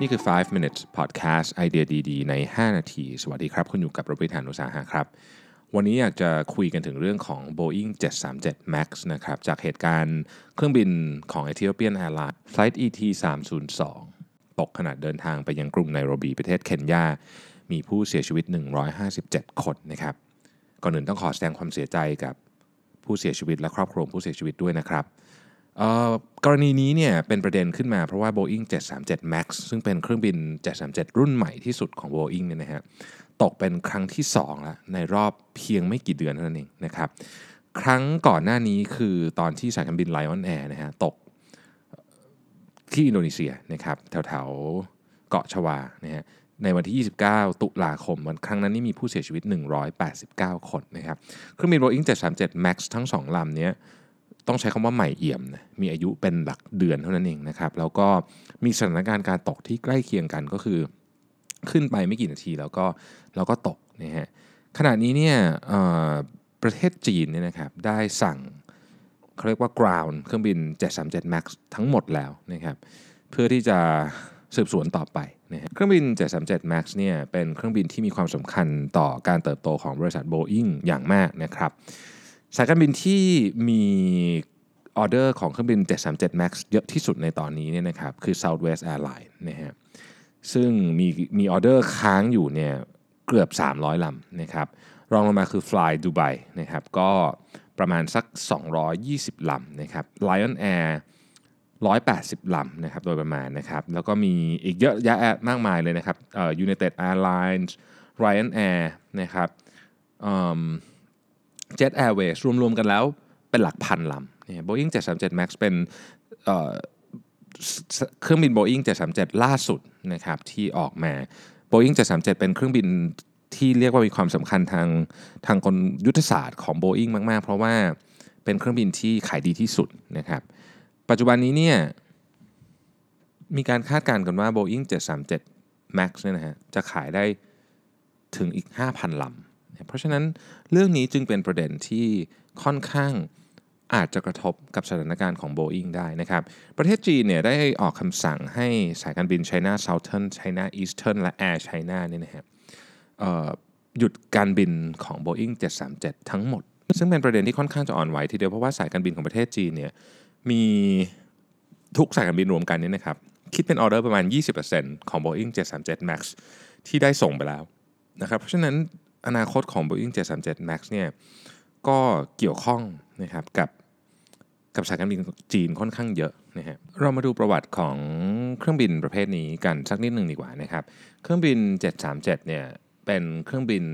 นี่คือ 5 minutes podcast ไอเดียดีๆ ใน 5 นาที สวัสดีครับ คุณอยู่กับรบิทานุสาหะครับ วันนี้อยากจะคุยกันถึงเรื่องของ Boeing 737 MAX นะครับ จากเหตุการณ์เครื่องบินของ Ethiopian Airlines Flight ET 302ตกขณะเดินทางไปยังกรุงไนโรบีประเทศเคนยา มีผู้เสียชีวิต 157 คนนะครับ ก่อนอื่นต้องขอแสดงความเสียใจกับผู้เสียชีวิตและครอบครัวผู้เสียชีวิตด้วยนะครับ กรณีนี้เนี่ยเป็นประเด็นขึ้นมาเพราะว่า Boeing 737 MAX ซึ่งเป็นเครื่องบิน 737 รุ่นใหม่ที่สุดของ Boeing เนี่ยนะฮะตกเป็นครั้งที่2แล้วในรอบเพียงไม่กี่เดือนเท่านั้นเองนะครับครั้งก่อนหน้านี้คือตอนที่สายการบิน Lion Air นะฮะตกที่อินโดนีเซียนะครับแถวๆเกาะชวานะฮะในวันที่ 29 ตุลาคม วันครั้งนั้นนี่มีผู้เสียชีวิต 189 คนนะครับเครื่องบิน Boeing 737 MAX ทั้ง 2ลำนี้ ต้องใช้คำว่าใหม่เอี่ยมนะมีอายุเป็นหลักเดือนเท่านั้นเองนะครับ แล้วก็มีสถานการณ์การตกที่ใกล้เคียงกันก็คือ ขึ้นไปไม่กี่นาทีแล้วก็แล้วก็ตกนะฮะขณะนี้เนี่ยประเทศจีนเนี่ยนะครับได้สั่งเขาเรียกว่า ground เครื่องบิน 737 MAX ทั้งหมดแล้วนะครับเพื่อที่จะสืบสวนต่อไปนะฮะเครื่องบิน 737 MAX เนี่ยเป็นเครื่องบินที่มีความสำคัญต่อการเติบโตของบริษัท Boeing อย่างมากนะครับ สายการบินที่มีออเดอร์ของเครื่องบิน 737 MAX เยอะที่สุดในตอนนี้เนี่ยนะครับคือ Southwest Airlines นะฮะซึ่งมีมีออเดอร์ค้างอยู่เนี่ยเกือบ 300 ลำนะครับรองลงมาคือ Fly Dubai นะครับก็ประมาณสัก 220 ลำนะครับ Lion Air 180 ลำนะครับโดยประมาณนะครับ แล้วก็มีอีกเยอะแยะมากมายเลยนะครับเอ่อ United Airlines Ryan Air นะครับ เจ็ตแอร์เวย์รวมๆกันแล้วเป็นหลักพันลำเนี่ย Boeing 737 MAX เป็นเครื่องบิน Boeing 737 ล่าสุดนะครับที่ออกมา Boeing 737 เป็นเครื่องบินที่เรียกว่ามีความสำคัญทางทางกลยุทธศาสตร์ของ Boeing มากๆ เพราะว่าเป็นเครื่องบินที่ขายดีที่สุดนะครับ ปัจจุบันนี้เนี่ยมีการคาดการณ์กันว่า Boeing 737 MAX เนี่ยนะฮะจะขายได้ถึงอีก 5,000 ลำ เพราะฉะนั้นเรื่องนี้จึงเป็นประเด็นที่ค่อนข้างอาจจะกระทบกับสถานการณ์ของ Boeing ได้นะครับ ประเทศจีนเนี่ยได้ออกคำสั่งให้สายการบิน China Southern China Eastern และ Air China เนี่ยนะครับหยุดการบินของ Boeing 737 ทั้งหมด ซึ่งเป็นประเด็นที่ค่อนข้างจะอ่อนไหวทีเดียวเพราะว่าสายการบินของประเทศจีนเนี่ยมีทุกสายการบินรวมกันนี่นะครับ คิดเป็นออเดอร์ประมาณ 20%ของ Boeing 737 MAX ที่ได้ส่งไปแล้วนะครับ เพราะฉะนั้น อนาคตของ Boeing 737 MAX เนี่ยก็เกี่ยวข้องนะครับกับกับสายการบินจีนค่อนข้างเยอะนะฮะเรามาดูประวัติของเครื่องบินประเภทนี้กันสักนิดหนึ่งดีกว่านะครับ เครื่องบิน 737 เนี่ยเป็นเครื่องบิน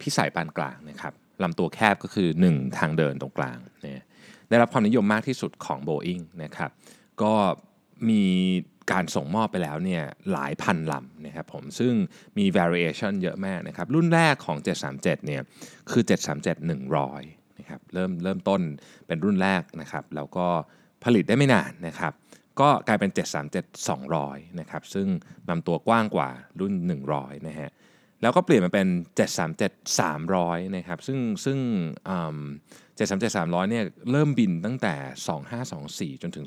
พิสัยปานกลางนะครับลำตัวแคบก็คือ 1 ทางเดินตรงกลางเนี่ยได้รับความนิยมมากที่สุดของ Boeing นะครับก็มี การส่งมอบไปแล้วเนี่ยหลายพันลำนะครับผมซึ่งมี variation เยอะมากนะครับ รุ่นแรกของ 737เนี่ยคือ 737 100นะครับเริ่มเริ่มต้นเป็นรุ่นแรกนะครับแล้วก็ผลิตได้ไม่นานนะครับก็กลายเป็น 737 200นะครับซึ่งลำตัวกว้างกว่ารุ่น 100นะฮะ แล้วก็เปลี่ยนมาเป็น 737 300นะครับซึ่งซึ่ง737 300เนี่ยเริ่มบินตั้งแต่ 2524 จนถึง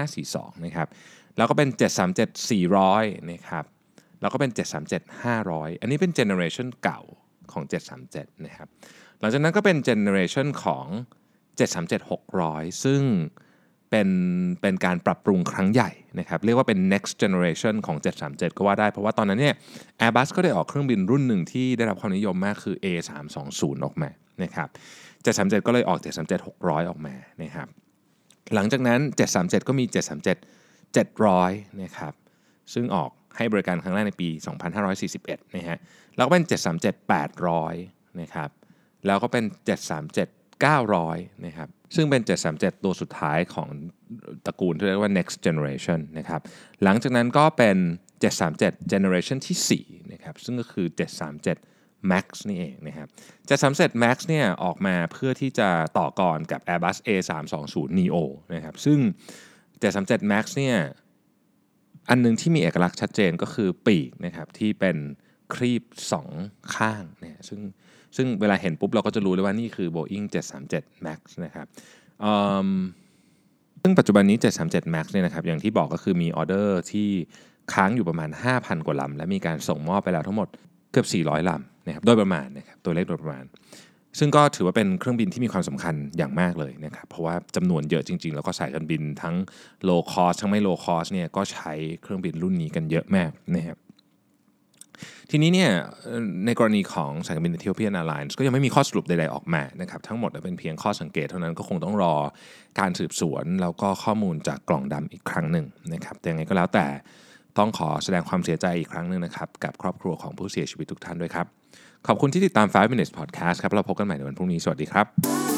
2542นะครับแล้วก็เป็น 737 400นะครับแล้วก็เป็น 737 500 อันนี้เป็น generation เก่าของ 737นะครับหลังจากนั้นก็เป็น generation ของ 737 600 ซึ่ง เป็นเป็นการปรับปรุงครั้งใหญ่นะครับเรียกว่าเป็น next generation ของ 737 ก็ว่าได้ เพราะว่าตอนนั้นเนี่ย Airbus ก็ได้ออกเครื่องบินรุ่นหนึ่งที่ได้รับความนิยมมากคือ A320 ออกมานะครับ737 ก็เลยออก 737 600 ออกมานะครับหลังจากนั้น 737 ก็มี 737 700 นะครับซึ่งออกให้บริการครั้งแรกในปี 2541 นะฮะแล้วก็เป็น 737 800 นะครับแล้วก็เป็น 737 900 นะครับ ซึ่งเป็น 737 ตัวสุดท้ายของตระกูลที่เรียกว่า next generation นะครับ หลังจากนั้นก็เป็น 737 generation ที่4นะครับ ซึ่งก็คือ 737 Max นี่เองนะครับ 737 Max เนี่ยออกมาเพื่อที่จะต่อกรกับ Airbus A320 neo นะครับ ซึ่ง 737 Max เนี่ย อันนึงที่มีเอกลักษณ์ชัดเจนก็คือปีกนะครับที่เป็น ครีบ 2 ข้างเนี่ยซึ่งซึ่งเวลาเห็นปุ๊บเราก็จะรู้เลยว่านี่คือ Boeing 737 Max นะครับซึ่งปัจจุบันนี้ 737 Max เนี่ยนะครับอย่างที่บอกก็คือมีออเดอร์ที่ค้างอยู่ประมาณ 5,000 กว่าลำ และมีการส่งมอบไปแล้วทั้งหมดเกือบ 400ลำนะครับโดยประมาณนะครับตัวเลขโดยประมาณ ซึ่งก็ถือว่าเป็นเครื่องบินที่มีความสำคัญอย่างมากเลยนะครับเพราะว่าจำนวนเยอะจริง ๆ แล้วก็สายการบินทั้ง low cost ทั้งไม่ low cost เนี่ยก็ใช้เครื่องบินรุ่นนี้กันเยอะมากนะครับ ทีนี้เนี่ยในกรณีของสายการบิน Ethiopian Airlines ก็ยังไม่มีข้อสรุปใดๆออกมานะครับทั้งหมดเป็นเพียงข้อสังเกตเท่านั้นก็คงต้องรอการสืบสวน แล้วก็ข้อมูลจากกล่องดำอีกครั้งหนึ่งนะครับแต่ยังไงก็แล้วแต่ต้องขอแสดงความเสียใจอีกครั้งหนึ่งนะครับกับครอบครัวของผู้เสียชีวิตทุกท่านด้วยครับ ขอบคุณที่ติดตาม 5 minutes podcast ครับเราพบกันใหม่ในวันพรุ่งนี้สวัสดีครับ